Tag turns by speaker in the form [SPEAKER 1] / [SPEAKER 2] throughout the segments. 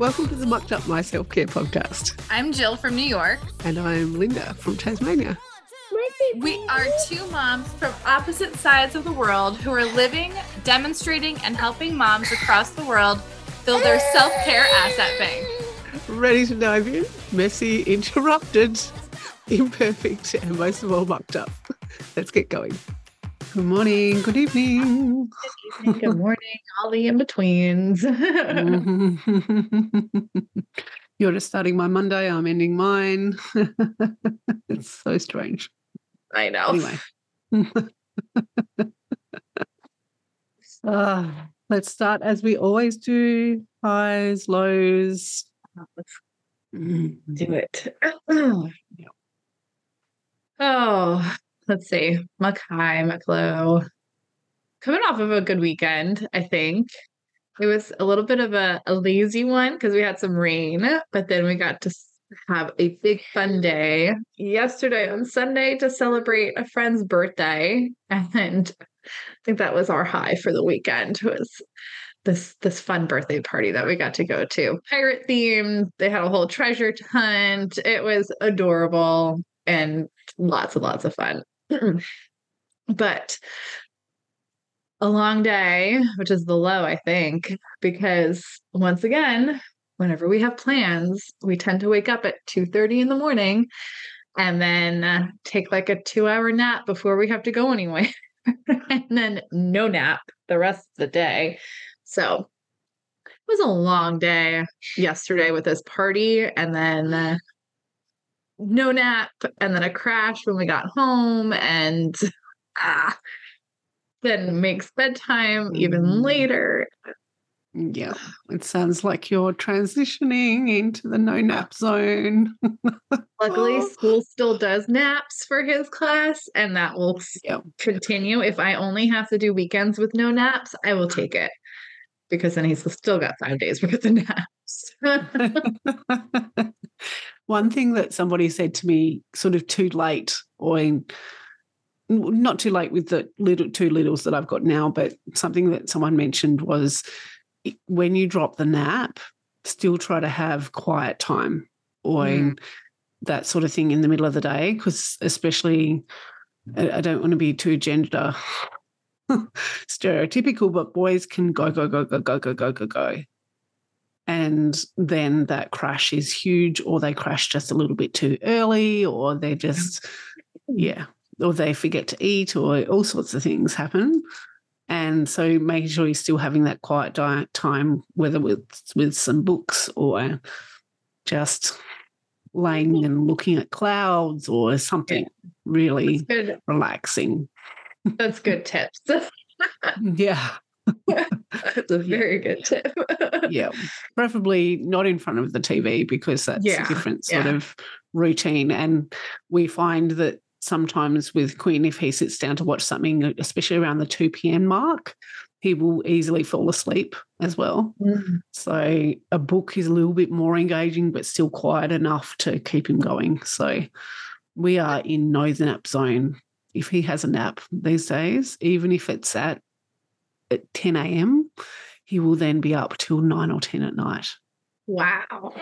[SPEAKER 1] Welcome to the Mucked Up My Self Care podcast.
[SPEAKER 2] I'm Jill from New York.
[SPEAKER 1] And I'm Linda from Tasmania.
[SPEAKER 2] We are two moms from opposite sides of the world who are living, demonstrating, and helping moms across the world build their self care asset bank.
[SPEAKER 1] Ready to dive in? Messy, interrupted, imperfect, and most of all, mucked up. Let's get going. Good morning, good evening.
[SPEAKER 3] Good evening, good morning, all the in betweens.
[SPEAKER 1] You're just starting my Monday, I'm ending mine. it's so strange.
[SPEAKER 3] I know.
[SPEAKER 1] Anyway. uh, let's start as we always do highs, lows.
[SPEAKER 3] Let's Do it. oh, let's see. Muck low. Coming off of a good weekend, I think. It was a little bit of a, a lazy one because we had some rain, but then we got to have a big fun day yesterday on Sunday to celebrate a friend's birthday. And I think that was our high for the weekend was this this fun birthday party that we got to go to. Pirate themed. They had a whole treasure hunt. It was adorable and lots and lots of fun. but a long day, which is the low, I think, because once again, whenever we have plans, we tend to wake up at 2:30 in the morning and then uh, take like a 2-hour nap before we have to go anyway. and then no nap the rest of the day. So, it was a long day yesterday with this party and then uh, no nap and then a crash when we got home and ah, then makes bedtime even
[SPEAKER 1] Mm.
[SPEAKER 3] later.
[SPEAKER 1] Yeah, it sounds like you're transitioning into the no nap zone.
[SPEAKER 3] Luckily,
[SPEAKER 1] Oh.
[SPEAKER 3] school still does naps for his class, and that will
[SPEAKER 1] Yeah.
[SPEAKER 3] continue. If I only have to do weekends with no naps, I will take it because then he's still got five days worth of naps.
[SPEAKER 1] One thing that somebody said to me, sort of too late, or in, not too late with the little two littles that I've got now, but something that someone mentioned was when you drop the nap, still try to have quiet time or
[SPEAKER 3] Mm.
[SPEAKER 1] that sort of thing in the middle of the day, because especially I I don't want to be too gender stereotypical, but boys can go, go, go, go, go, go, go, go, go. And then that crash is huge, or they crash just a little bit too early, or they're just, yeah, or they forget to eat, or all sorts of things happen. And so making sure you're still having that quiet diet time, whether with with some books or just laying mm-hmm. and looking at clouds or something really
[SPEAKER 3] That's
[SPEAKER 1] relaxing.
[SPEAKER 3] That's good tips.
[SPEAKER 1] Yeah.
[SPEAKER 3] That's a very good tip.
[SPEAKER 1] yeah, preferably not in front of the TV because that's
[SPEAKER 3] Yeah,
[SPEAKER 1] a different sort
[SPEAKER 3] yeah.
[SPEAKER 1] of routine. And we find that sometimes with Quinn, if he sits down to watch something, especially around the 2 p.m. mark, he will easily fall asleep as well.
[SPEAKER 3] Mm.
[SPEAKER 1] So a book is a little bit more engaging, but still quiet enough to keep him going. So we are in no nap zone. If he has a nap these days, even if it's at, at 10 a.m., he will then be up till nine or 10 at night.
[SPEAKER 3] Wow.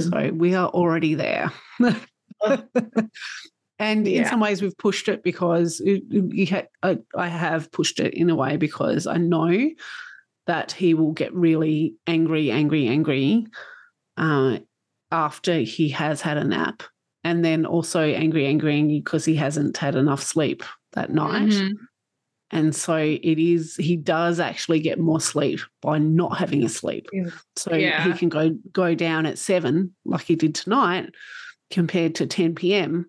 [SPEAKER 1] So we are already there. and in some ways, we've pushed it because it- you ha- I, have pushed it in a way because I know that he will get really angry, angry, angry uh, after he has had a nap. And then also angry, angry, angry because he hasn't had enough sleep that night.
[SPEAKER 3] Mhm.
[SPEAKER 1] And so it is, he does actually get more sleep by not having a sleep.
[SPEAKER 3] Yeah.
[SPEAKER 1] So
[SPEAKER 3] Yeah.
[SPEAKER 1] he can go go down at seven, like he did tonight, compared to 10 p.m.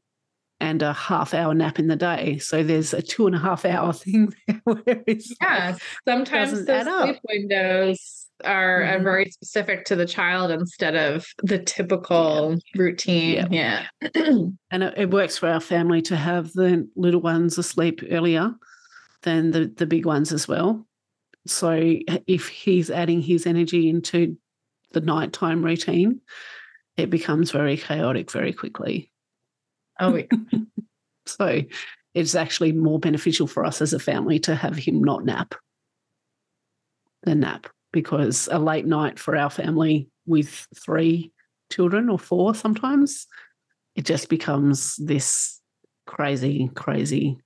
[SPEAKER 1] and a half hour nap in the day. So there's a two and a half hour thing there where it's
[SPEAKER 3] Yeah. Sometimes
[SPEAKER 1] doesn't
[SPEAKER 3] those
[SPEAKER 1] up.
[SPEAKER 3] sleep windows are
[SPEAKER 1] Mhm.
[SPEAKER 3] very specific to the child instead of the typical routine. Yeah.
[SPEAKER 1] and it, it works for our family to have the little ones asleep earlier than the, the big ones as well. So if he's adding his energy into the nighttime routine, it becomes very chaotic very quickly.
[SPEAKER 3] oh, yeah.
[SPEAKER 1] So it's actually more beneficial for us as a family to have him not nap than nap because a late night for our family with three children or four sometimes, it just becomes this crazy, crazy.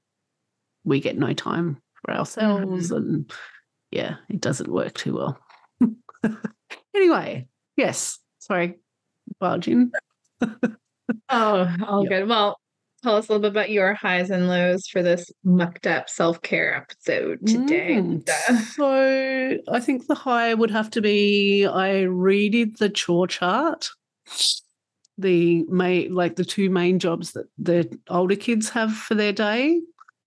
[SPEAKER 1] We get no time for ourselves, and yeah, it doesn't work too well. anyway, yes, sorry, barging.
[SPEAKER 3] Oh, all
[SPEAKER 1] Yep.
[SPEAKER 3] good. Well, tell us a little bit about your highs and lows for this mucked up self care episode today.
[SPEAKER 1] Mm, So I think the high would have to be I redid the chore chart. The main like the two main jobs that the older kids have for their day.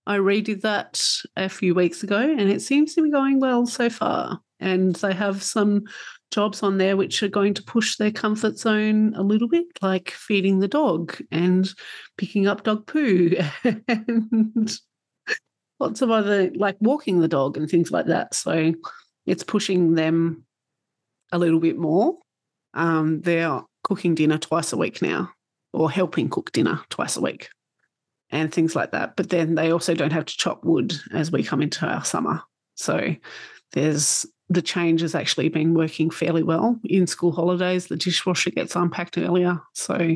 [SPEAKER 1] I redid that a few weeks ago and it seems to be going well so far. And they have some jobs on there which are going to push their comfort zone a little bit, like feeding the dog and picking up dog poo and lots of other like walking the dog and things like that. So it's pushing them a little bit more. Um, they're cooking dinner twice a week now, or helping cook dinner twice a week, and things like that. But then they also don't have to chop wood as we come into our summer. So there's the change has actually been working fairly well in school holidays. The dishwasher gets unpacked earlier. So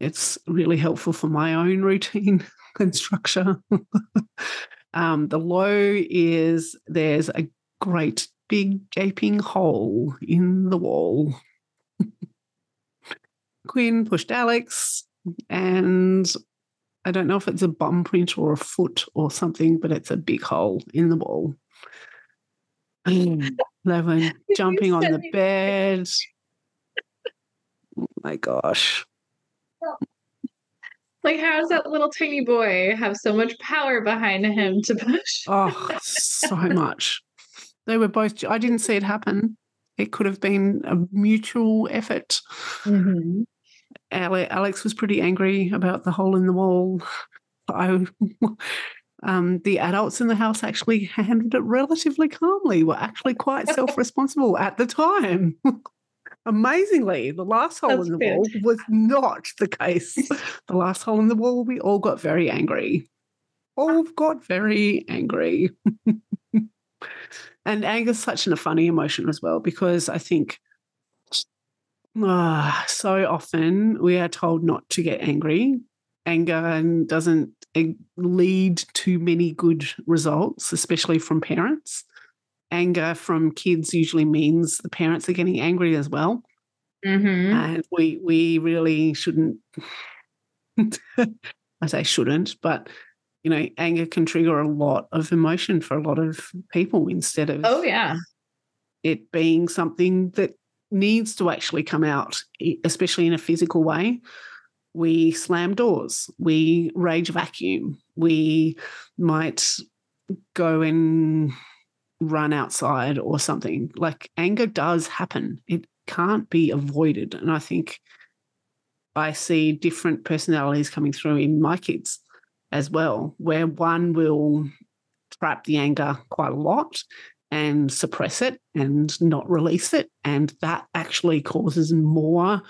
[SPEAKER 1] it's really helpful for my own routine and structure. um, the low is there's a great big gaping hole in the wall. Quinn pushed Alex, and I don't know if it's a bum print or a foot or something, but it's a big hole in the wall. they were jumping on the bed. Oh my gosh.
[SPEAKER 3] Like, how does that little tiny boy have so much power behind him to push?
[SPEAKER 1] Oh, so much. They were both, I didn't see it happen. It could have been a mutual effort.
[SPEAKER 3] Mhm.
[SPEAKER 1] Ale- Alex was pretty angry about the hole in the wall. I, um, the adults in the house actually handled it relatively calmly, were actually quite self responsible at the time. Amazingly, the last hole
[SPEAKER 3] That's
[SPEAKER 1] in the wall was not the case. the last hole in the wall, we all got very angry. All got very angry. and anger's such a funny emotion as well because I think ah, so often we are told not to get angry. Anger doesn't eh, lead to many good results, especially from parents. Anger from kids usually means the parents are getting angry as well
[SPEAKER 3] Mhm.
[SPEAKER 1] and we we really shouldn't i say shouldn't but you know anger can trigger a lot of emotion for a lot of people instead of
[SPEAKER 3] Oh, yeah.
[SPEAKER 1] it being something that needs to actually come out especially in a physical way. We slam doors we rage vacuum we might go and run outside or something. Like anger does happen. It can't be avoided. And i think i see different personalities coming through in my kids as well where one will trap the anger quite a lot and suppress it and not release it and that actually causes more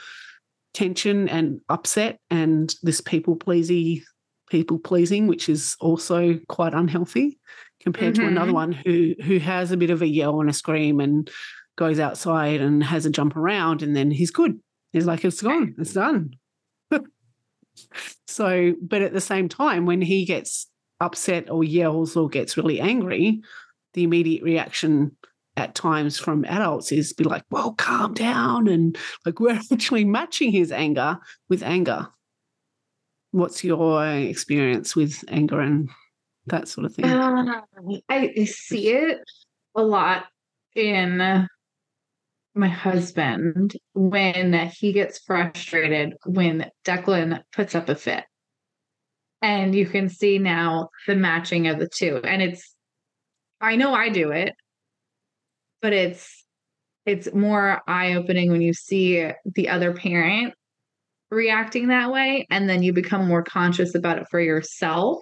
[SPEAKER 1] tension and upset and this people pleasy people pleasing which is also quite unhealthy compared to another
[SPEAKER 3] Mhm.
[SPEAKER 1] one who who has a bit of a yell and a scream and goes outside and has a jump around and then he's good. He's like it's gone. It's done. So but at the same time when he gets upset or yells or gets really angry the immediate reaction at times from adults is be like, well, calm down. And like we're actually matching his anger with anger. What's your experience with anger and that sort of thing?
[SPEAKER 3] Uh, I see it a lot in my husband when he gets frustrated when Declan puts up a fit. And you can see now the matching of the two. And it's, I know I do it, but it's, it's more eye opening when you see the other parent reacting that way. And then you become more conscious about it for yourself.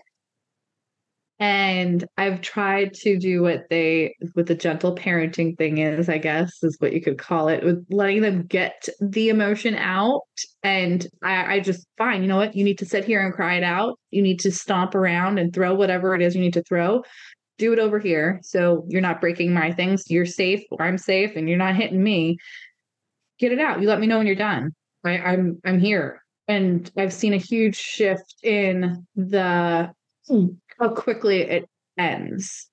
[SPEAKER 3] And I've tried to do what they, what the gentle parenting thing is, I guess, is what you could call it, with letting them get the emotion out. And I, I just, fine, you know what? You need to sit here and cry it out. You need to stomp around and throw whatever it is you need to throw. Do it over here. So you're not breaking my things. You're safe, or I'm safe, and you're not hitting me. get it out. You let me know when you're done. I, I'm I'm here. And I've seen a huge shift in the how quickly it ends.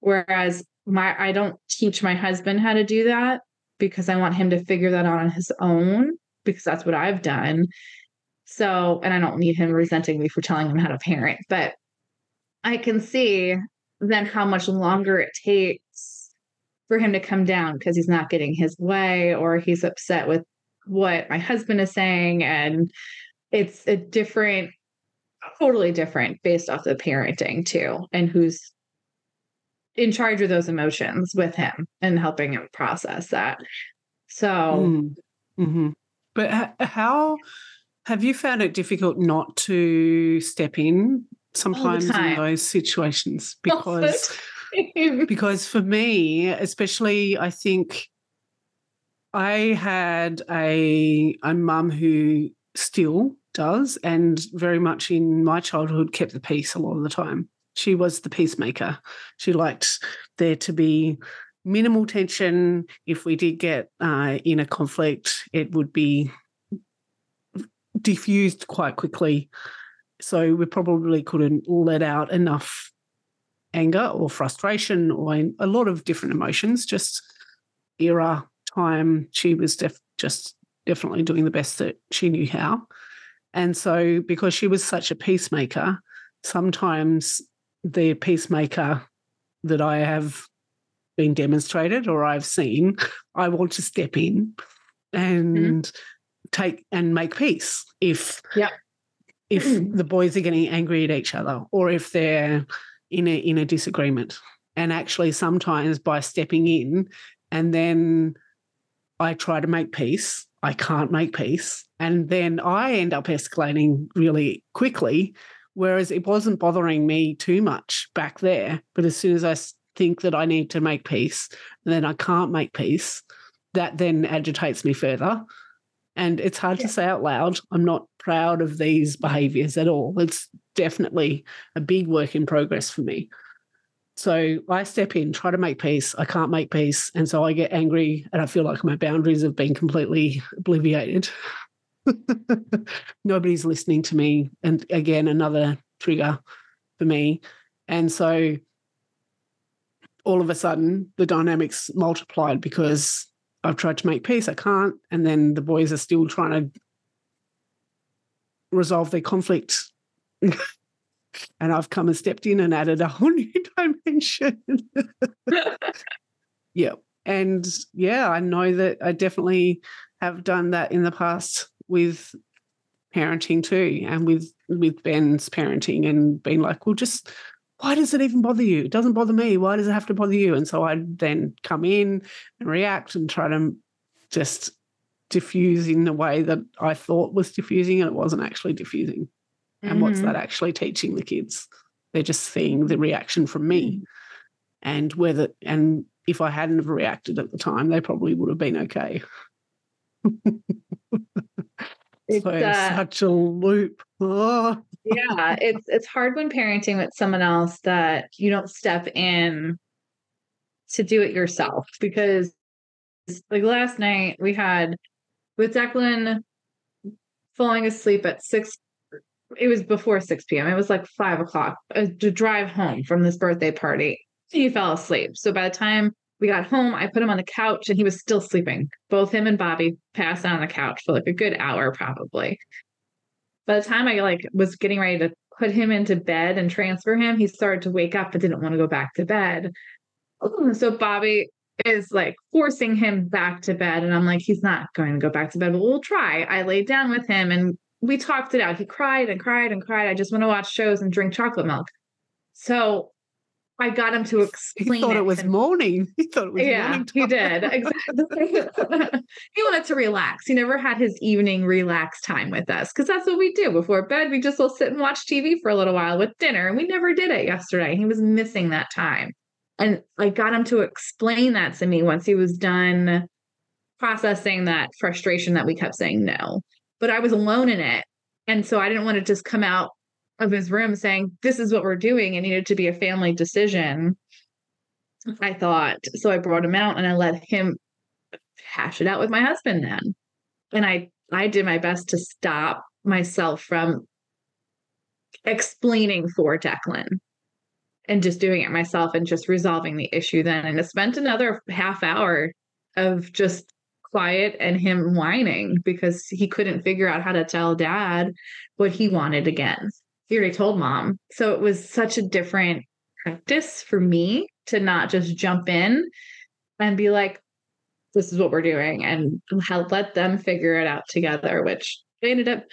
[SPEAKER 3] Whereas my I don't teach my husband how to do that because I want him to figure that out on his own because that's what I've done. So, and I don't need him resenting me for telling him how to parent, but I can see then how much longer it takes for him to come down because he's not getting his way or he's upset with what my husband is saying. And it's a different, totally different based off the parenting too, and who's in charge of those emotions with him and helping him process that. So,
[SPEAKER 1] Mm. Mhm. But how have you found it difficult not to step in sometimes in those situations? Because because for me, especially, I think I had a a mum who still does, and very much in my childhood kept the peace a lot of the time. She was the peacemaker. She liked there to be minimal tension. If we did get uh, in a conflict, it would be diffused quite quickly. So we probably couldn't let out enough anger or frustration or a lot of different emotions, just era, time. She was def- just definitely doing the best that she knew how. And so, because she was such a peacemaker, sometimes the peacemaker that I have been demonstrated or I've seen, I want to step in and mm-hmm. take and make peace if
[SPEAKER 3] Yep.
[SPEAKER 1] If mm. the boys are getting angry at each other or if they're in a in a disagreement. And actually sometimes by stepping in and then I try to make peace, I can't make peace. And then I end up escalating really quickly. Whereas it wasn't bothering me too much back there. But as soon as I think that I need to make peace, then I can't make peace, that then agitates me further. And it's hard
[SPEAKER 3] Yeah.
[SPEAKER 1] to say out loud. I'm not proud of these behaviors at all. It's definitely a big work in progress for me. So I step in, try to make peace. I can't make peace. And so I get angry and I feel like my boundaries have been completely obliviated. Nobody's listening to me. And again, another trigger for me. And so all of a sudden, the dynamics multiplied because I've tried to make peace. I can't. And then the boys are still trying to resolve their conflict. and I've come and stepped in and added a whole new dimension. yeah. And yeah, I know that I definitely have done that in the past with parenting too, and with with Ben's parenting and being like, well, just why does it even bother you? It doesn't bother me. Why does it have to bother you? And so I'd then come in and react and try to just diffuse in a way that I thought was diffusing and it wasn't actually diffusing. And what's
[SPEAKER 3] Mhm.
[SPEAKER 1] that actually teaching the kids? They're just seeing the reaction from me. And whether and if I hadn't have reacted at the time, they probably would have been okay.
[SPEAKER 3] It's,
[SPEAKER 1] so
[SPEAKER 3] uh,
[SPEAKER 1] such a loop. Oh.
[SPEAKER 3] Yeah, it's it's hard when parenting with someone else that you don't step in to do it yourself because like last night we had with Declan falling asleep at six it was before 6 p.m. It was like five o'clock uh, to drive home from this birthday party. He fell asleep. So by the time we got home, I put him on the couch and he was still sleeping. Both him and Bobby passed out on the couch for like a good hour, probably. By the time I like was getting ready to put him into bed and transfer him, he started to wake up but didn't want to go back to bed. So Bobby is like forcing him back to bed. And I'm like, he's not going to go back to bed, but we'll try. I laid down with him and we talked it out. He cried and cried and cried. I just want to watch shows and drink chocolate milk. So I got him to explain.
[SPEAKER 1] He thought it was
[SPEAKER 3] to
[SPEAKER 1] morning. He thought it was
[SPEAKER 3] yeah,
[SPEAKER 1] morning.
[SPEAKER 3] he did. Exactly. he wanted to relax. He never had his evening relax time with us because that's what we do before bed. We just will sit and watch TV for a little while with dinner. And we never did it yesterday. He was missing that time. And I got him to explain that to me once he was done processing that frustration that we kept saying no. But I was alone in it. And so I didn't want to just come out of his room saying, This is what we're doing. It needed to be a family decision. I thought. So I brought him out and I let him hash it out with my husband then. And I I did my best to stop myself from explaining for Declan and just doing it myself and just resolving the issue then. And I spent another half hour of just quiet and him whining because he couldn't figure out how to tell dad what he wanted again. He already told mom. So it was such a different practice for me to not just jump in and be like, this is what we're doing and let them figure it out together, which they ended up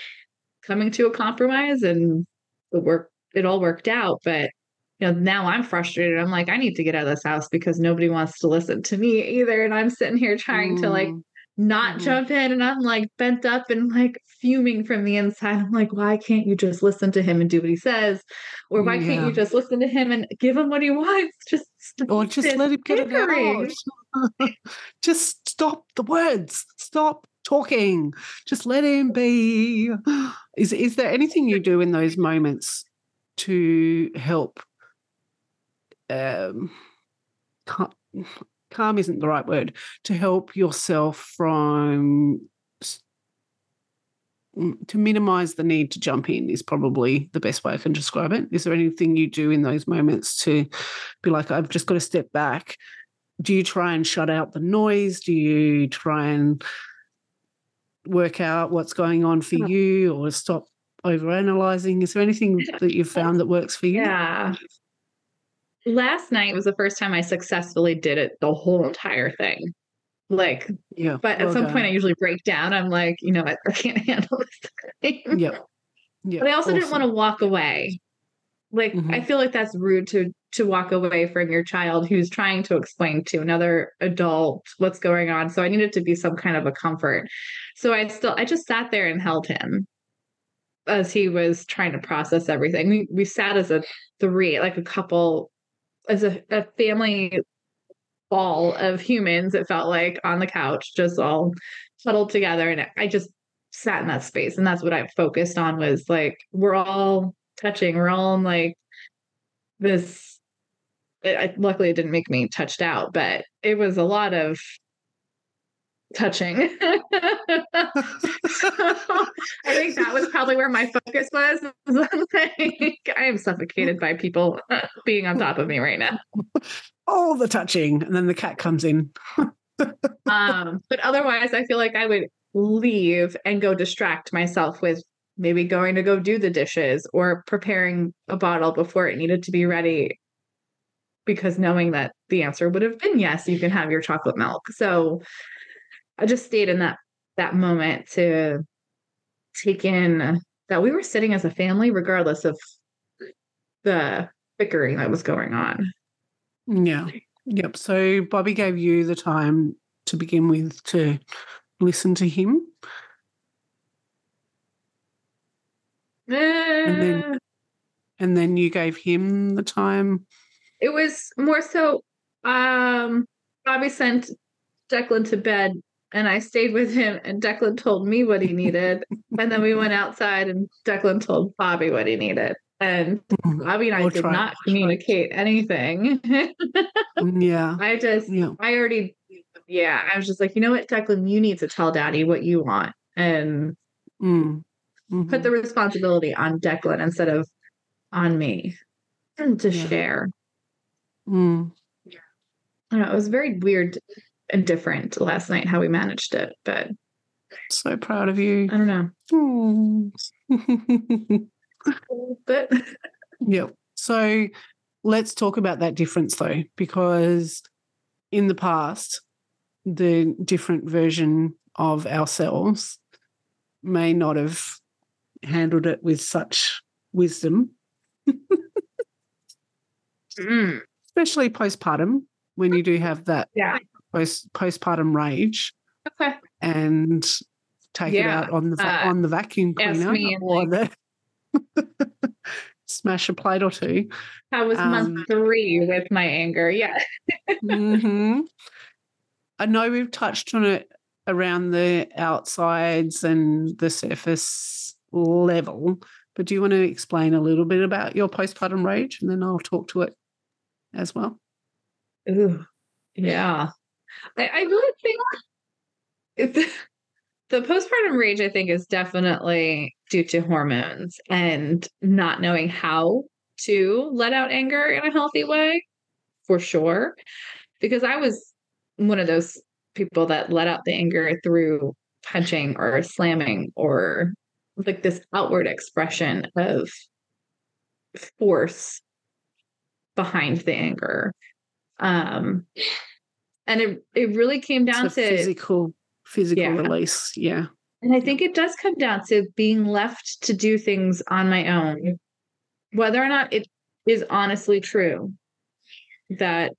[SPEAKER 3] coming to a compromise and it worked it all worked out. But you know, now I'm frustrated. I'm like, I need to get out of this house because nobody wants to listen to me either. And I'm sitting here trying mm. to like mm not mm-hmm. jump in and I'm like bent up and like fuming from the inside. I'm like, why can't you just listen to him and do what he says? Or why yeah. can't you just listen to him and give him what he wants? Just
[SPEAKER 1] or just let him get it out. just stop the words. Stop talking. Just let him be. Is is there anything you do in those moments to help um calm isn't the right word to help yourself from to minimize the need to jump in is probably the best way I can describe it. Is there anything you do in those moments to be like, I've just got to step back? Do you try and shut out the noise? Do you try and work out what's going on for you or stop over analyzing? Is there anything that you've found that works for you?
[SPEAKER 3] Yeah last night was the first time I successfully did it the whole entire thing. Like, yeah. But at some point, I usually break down. I'm like, you know, I, I can't handle this thing.
[SPEAKER 1] Yeah. Yeah.
[SPEAKER 3] But I also awesome. didn't want to walk away. Like, mm-hmm. I feel like that's rude to to walk away from your child who's trying to explain to another adult what's going on. So I needed to be some kind of a comfort. So I still I just sat there and held him as he was trying to process everything. We we sat as a three, like a couple as a, a family ball of humans it felt like on the couch just all huddled together. And i just sat in that space. And that's what i focused on was like we're all touching. We're all in like this it, I, luckily it didn't make me touched out but it was a lot of touching. I think that was probably where my focus was. like, I am suffocated by people being on top of me right now.
[SPEAKER 1] All the touching, and then the cat comes in.
[SPEAKER 3] um, but otherwise, I feel like I would leave and go distract myself with maybe going to go do the dishes or preparing a bottle before it needed to be ready because knowing that the answer would have been yes, you can have your chocolate milk. So I just stayed in that that moment to take in that we were sitting as a family, regardless of the bickering that was going on.
[SPEAKER 1] Yeah. Yep. So Bobby gave you the time to begin with to listen to him. and then eh. and then you gave him the time.
[SPEAKER 3] It was more so um Bobby sent Declan to bed and I stayed with him and Declan told me what he needed. and then we went outside and Declan told Bobby what he needed. And mm-hmm. Bobby and I we'll did not communicate anything.
[SPEAKER 1] yeah.
[SPEAKER 3] I just yeah. I already yeah, I was just like, you know what, Declan, you need to tell daddy what you want and mm. mm-hmm. put the responsibility on Declan instead of on me to yeah. share.
[SPEAKER 1] Mm.
[SPEAKER 3] I know, it was very weird and different last night how we managed it. But
[SPEAKER 1] so proud of you.
[SPEAKER 3] I don't know.
[SPEAKER 1] but yeah. So let's talk about that difference though, because in the past, the different version of ourselves may not have handled it with such wisdom.
[SPEAKER 3] mm.
[SPEAKER 1] Especially postpartum, when you do have that
[SPEAKER 3] yeah
[SPEAKER 1] post postpartum rage.
[SPEAKER 3] Okay.
[SPEAKER 1] And take yeah. it out on the uh, on the vacuum cleaner or the smash a plate or two.
[SPEAKER 3] That was um, month three with my anger. Yeah.
[SPEAKER 1] mm-hmm. I know we've touched on it around the outsides and the surface level, but do you want to explain a little bit about your postpartum rage and then I'll talk to it as well?
[SPEAKER 3] Ooh, yeah. I, I really think the postpartum rage, I think, is definitely due to hormones and not knowing how to let out anger in a healthy way, for sure. Because I was one of those people that let out the anger through punching or slamming or like this outward expression of force behind the anger. Um and it it really came down to
[SPEAKER 1] physical physical
[SPEAKER 3] Yeah.
[SPEAKER 1] release. Yeah.
[SPEAKER 3] and I think it does come down to being left to do things on my own, whether or not it is honestly true. That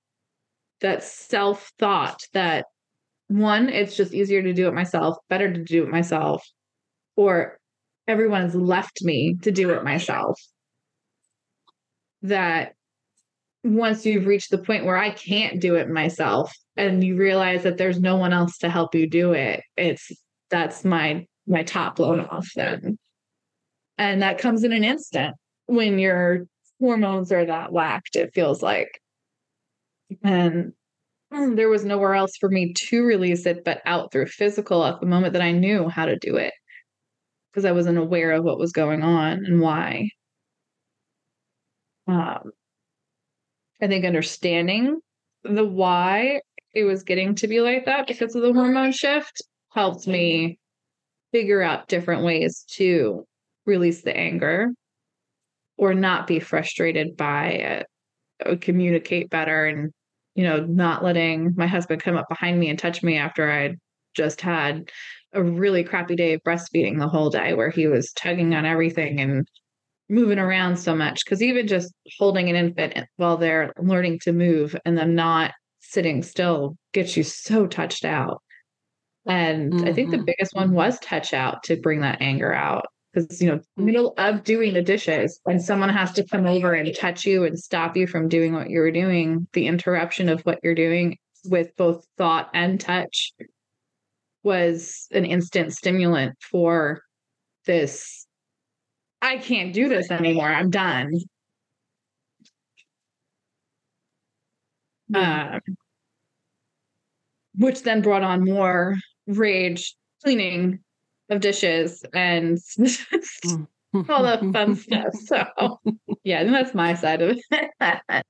[SPEAKER 3] that self thought that one, it's just easier to do it myself, better to do it myself, or everyone has left me to do it myself. That once you've reached the point where I can't do it myself and you realize that there's no one else to help you do it, it's that's my my top blown off then. And that comes in an instant when your hormones are that whacked, it feels like. And there was nowhere else for me to release it but out through physical at the moment that I knew how to do it because I wasn't aware of what was going on and why. Um, I think understanding the why it was getting to be like that because of the hormone shift helped me figure out different ways to release the anger or not be frustrated by it. Or communicate better and you know not letting my husband come up behind me and touch me after i'd just had a really crappy day of breastfeeding the whole day where he was tugging on everything and moving around so much because even just holding an infant while they're learning to move and them not sitting still gets you so touched out and i think the
[SPEAKER 1] Mhm.
[SPEAKER 3] biggest one was touch out to bring that anger out because you know middle of doing the dishes and someone has to come over and touch you and stop you from doing what you were doing the interruption of what you're doing with both thought and touch was an instant stimulant for this i can't do this anymore i'm done um, which then brought on more rage cleaning of dishes and all the fun stuff. So, yeah, that's my side of it.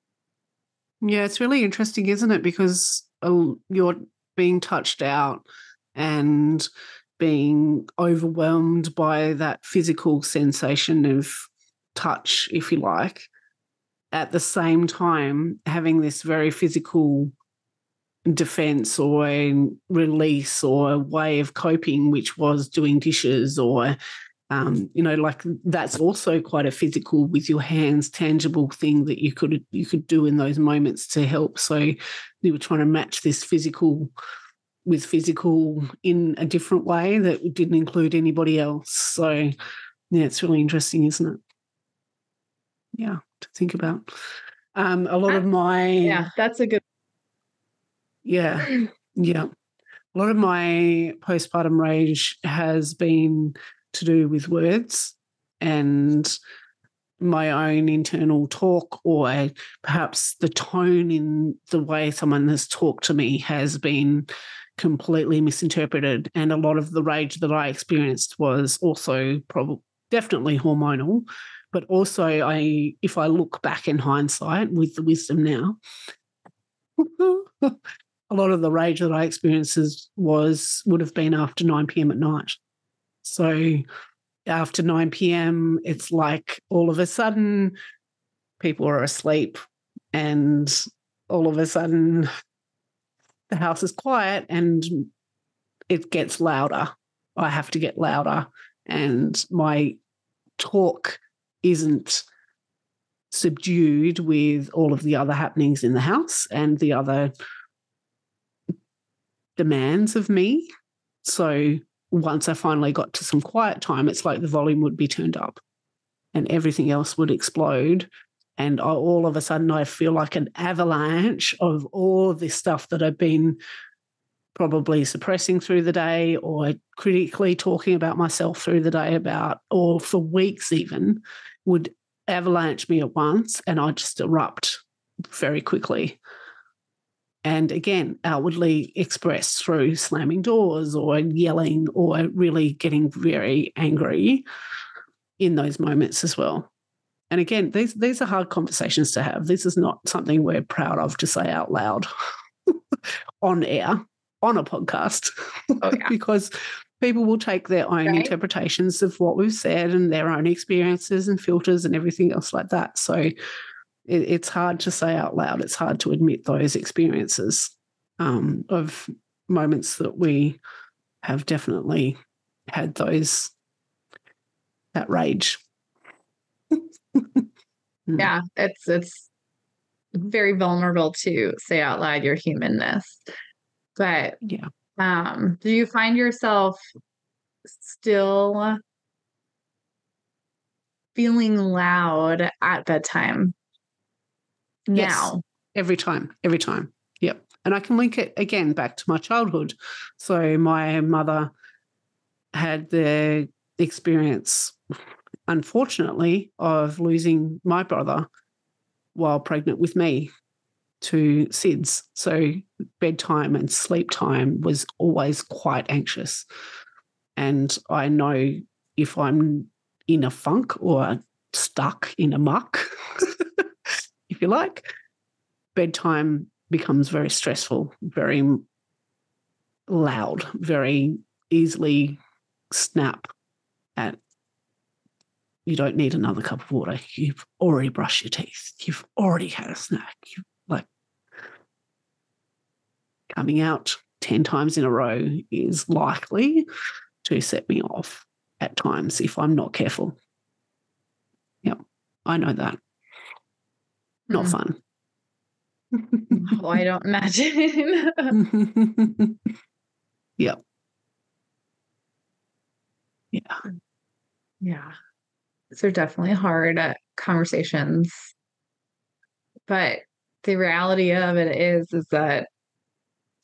[SPEAKER 1] Yeah, it's really interesting, isn't it? Because uh, you're being touched out and being overwhelmed by that physical sensation of touch, if you like, at the same time having this very physical defense or release or a way of coping, which was doing dishes or um, you know, like that's also quite a physical with your hands, tangible thing that you could you could do in those moments to help. So you were trying to match this physical with physical in a different way that didn't include anybody else. So yeah, it's really interesting, isn't it? Yeah, to think about. Um, a lot of my
[SPEAKER 3] yeah, that's a good.
[SPEAKER 1] yeah, yeah. A lot of my postpartum rage has been to do with words and my own internal talk, or perhaps the tone in the way someone has talked to me has been completely misinterpreted. And a lot of the rage that I experienced was also probably definitely hormonal. But also, I, if I look back in hindsight with the wisdom now, a lot of the rage that I experienced was would have been after 9 p.m. at night. So after 9 p.m., it's like all of a sudden people are asleep and all of a sudden the house is quiet and it gets louder. I have to get louder and my talk isn't subdued with all of the other happenings in the house and the other demands of me. So once I finally got to some quiet time, it's like the volume would be turned up and everything else would explode. And I, all of a sudden, I feel like an avalanche of all of this stuff that I've been probably suppressing through the day or critically talking about myself through the day about, or for weeks even, would avalanche me at once and I just erupt very quickly. and again, outwardly expressed through slamming doors or yelling or really getting very angry in those moments as well. And again, these these are hard conversations to have. This is not something we're proud of to say out loud on air on a podcast
[SPEAKER 3] Oh, yeah.
[SPEAKER 1] because people will take their own
[SPEAKER 3] Right.
[SPEAKER 1] interpretations of what we've said and their own experiences and filters and everything else like that. So it, it's hard to say out loud. It's hard to admit those experiences um, of moments that we have definitely had those that rage.
[SPEAKER 3] Yeah it's it's very vulnerable to say out loud your humanness but
[SPEAKER 1] Yeah.
[SPEAKER 3] um do you find yourself still feeling loud at bedtime
[SPEAKER 1] Yes.
[SPEAKER 3] now
[SPEAKER 1] Every time, every time. Yep. And I can link it again back to my childhood. So my mother had the experience, unfortunately, of losing my brother while pregnant with me to SIDS. So bedtime and sleep time was always quite anxious. And I know if I'm in a funk or stuck in a muck, if you like, bedtime becomes very stressful, very loud, very easily snap at you don't need another cup of water. You've already brushed your teeth. You've already had a snack. You like coming out 10 times in a row is likely to set me off at times if I'm not careful. Yep. I know that. Not
[SPEAKER 3] Mm.
[SPEAKER 1] fun.
[SPEAKER 3] oh, i don't imagine
[SPEAKER 1] yep. Yeah.
[SPEAKER 3] Yeah. These are definitely hard uh, conversations. But the reality of it is is that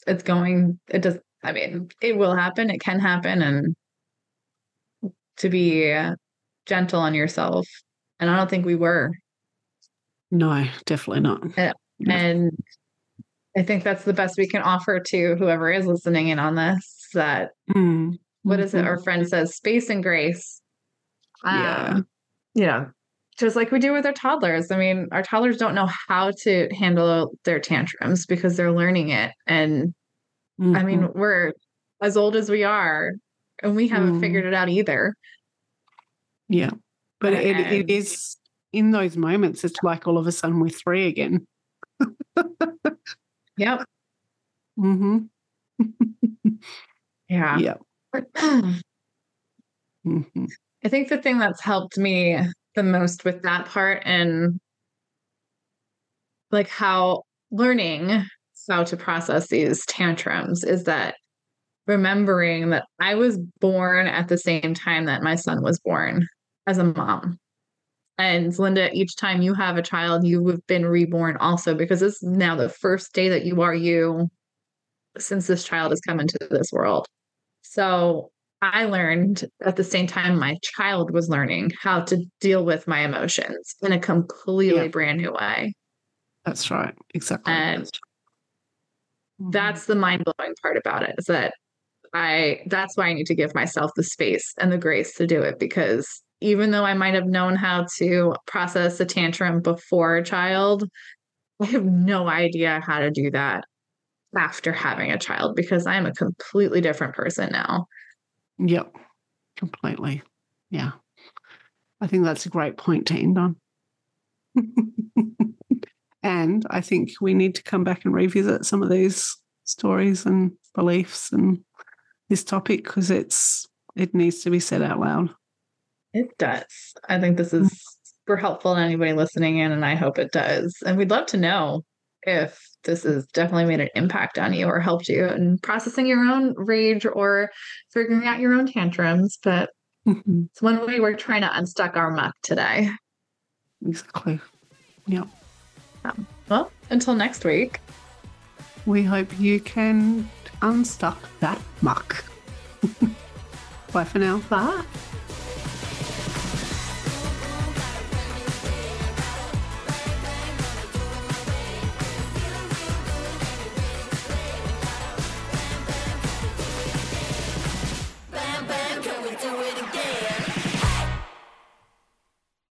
[SPEAKER 3] it's going it does I mean, it will happen, it can happen and to be gentle on yourself. And I don't think we were.
[SPEAKER 1] No, definitely not.
[SPEAKER 3] And I think that's the best we can offer to whoever is listening in on this that
[SPEAKER 1] Mm.
[SPEAKER 3] what is it?
[SPEAKER 1] Mhm.
[SPEAKER 3] Our friend says space and grace.
[SPEAKER 1] Yeah.
[SPEAKER 3] Um, you know, just like we do with our toddlers. I mean, our toddlers don't know how to handle their tantrums because they're learning it. And I mean,
[SPEAKER 1] Mhm.
[SPEAKER 3] we're as old as we are, and we haven't
[SPEAKER 1] Mm.
[SPEAKER 3] figured it out either.
[SPEAKER 1] yeah. But it, it
[SPEAKER 3] and-
[SPEAKER 1] in those moments, it's like all of a sudden we're three again.
[SPEAKER 3] Yep.
[SPEAKER 1] hmm
[SPEAKER 3] Yeah.
[SPEAKER 1] Yeah. hmm
[SPEAKER 3] I think the thing that's helped me the most with that part and like how learning how to process these tantrums is that remembering that I was born at the same time that my son was born as a mom. And Linda, each time you have a child, you have been reborn also because this is now the first day that you are you since this child has come into this world. So I learned at the same time my child was learning how to deal with my emotions in a completely
[SPEAKER 1] Yeah.
[SPEAKER 3] brand new way.
[SPEAKER 1] That's right. Exactly.
[SPEAKER 3] And
[SPEAKER 1] Mhm.
[SPEAKER 3] that's the mind blowing part about it is that I that's why I need to give myself the space and the grace to do it because even though I might have known how to process a tantrum before a child, I have no idea how to do that after having a child because I am a completely different person now.
[SPEAKER 1] Yep. Completely. Yeah. I think that's a great point to end on. and I think we need to come back and revisit some of these stories and beliefs and this topic because it's it needs to be said out loud.
[SPEAKER 3] It does. I think this is super helpful to anybody listening in, and I hope it does. And we'd love to know if this has definitely made an impact on you or helped you in processing your own rage or figuring out your own tantrums. But
[SPEAKER 1] Mhm.
[SPEAKER 3] it's one way we're trying to unstuck our muck today.
[SPEAKER 1] Exactly. Yep.
[SPEAKER 3] Well, until next week.
[SPEAKER 1] We hope you can unstuck that muck. Bye for now.
[SPEAKER 3] Bye.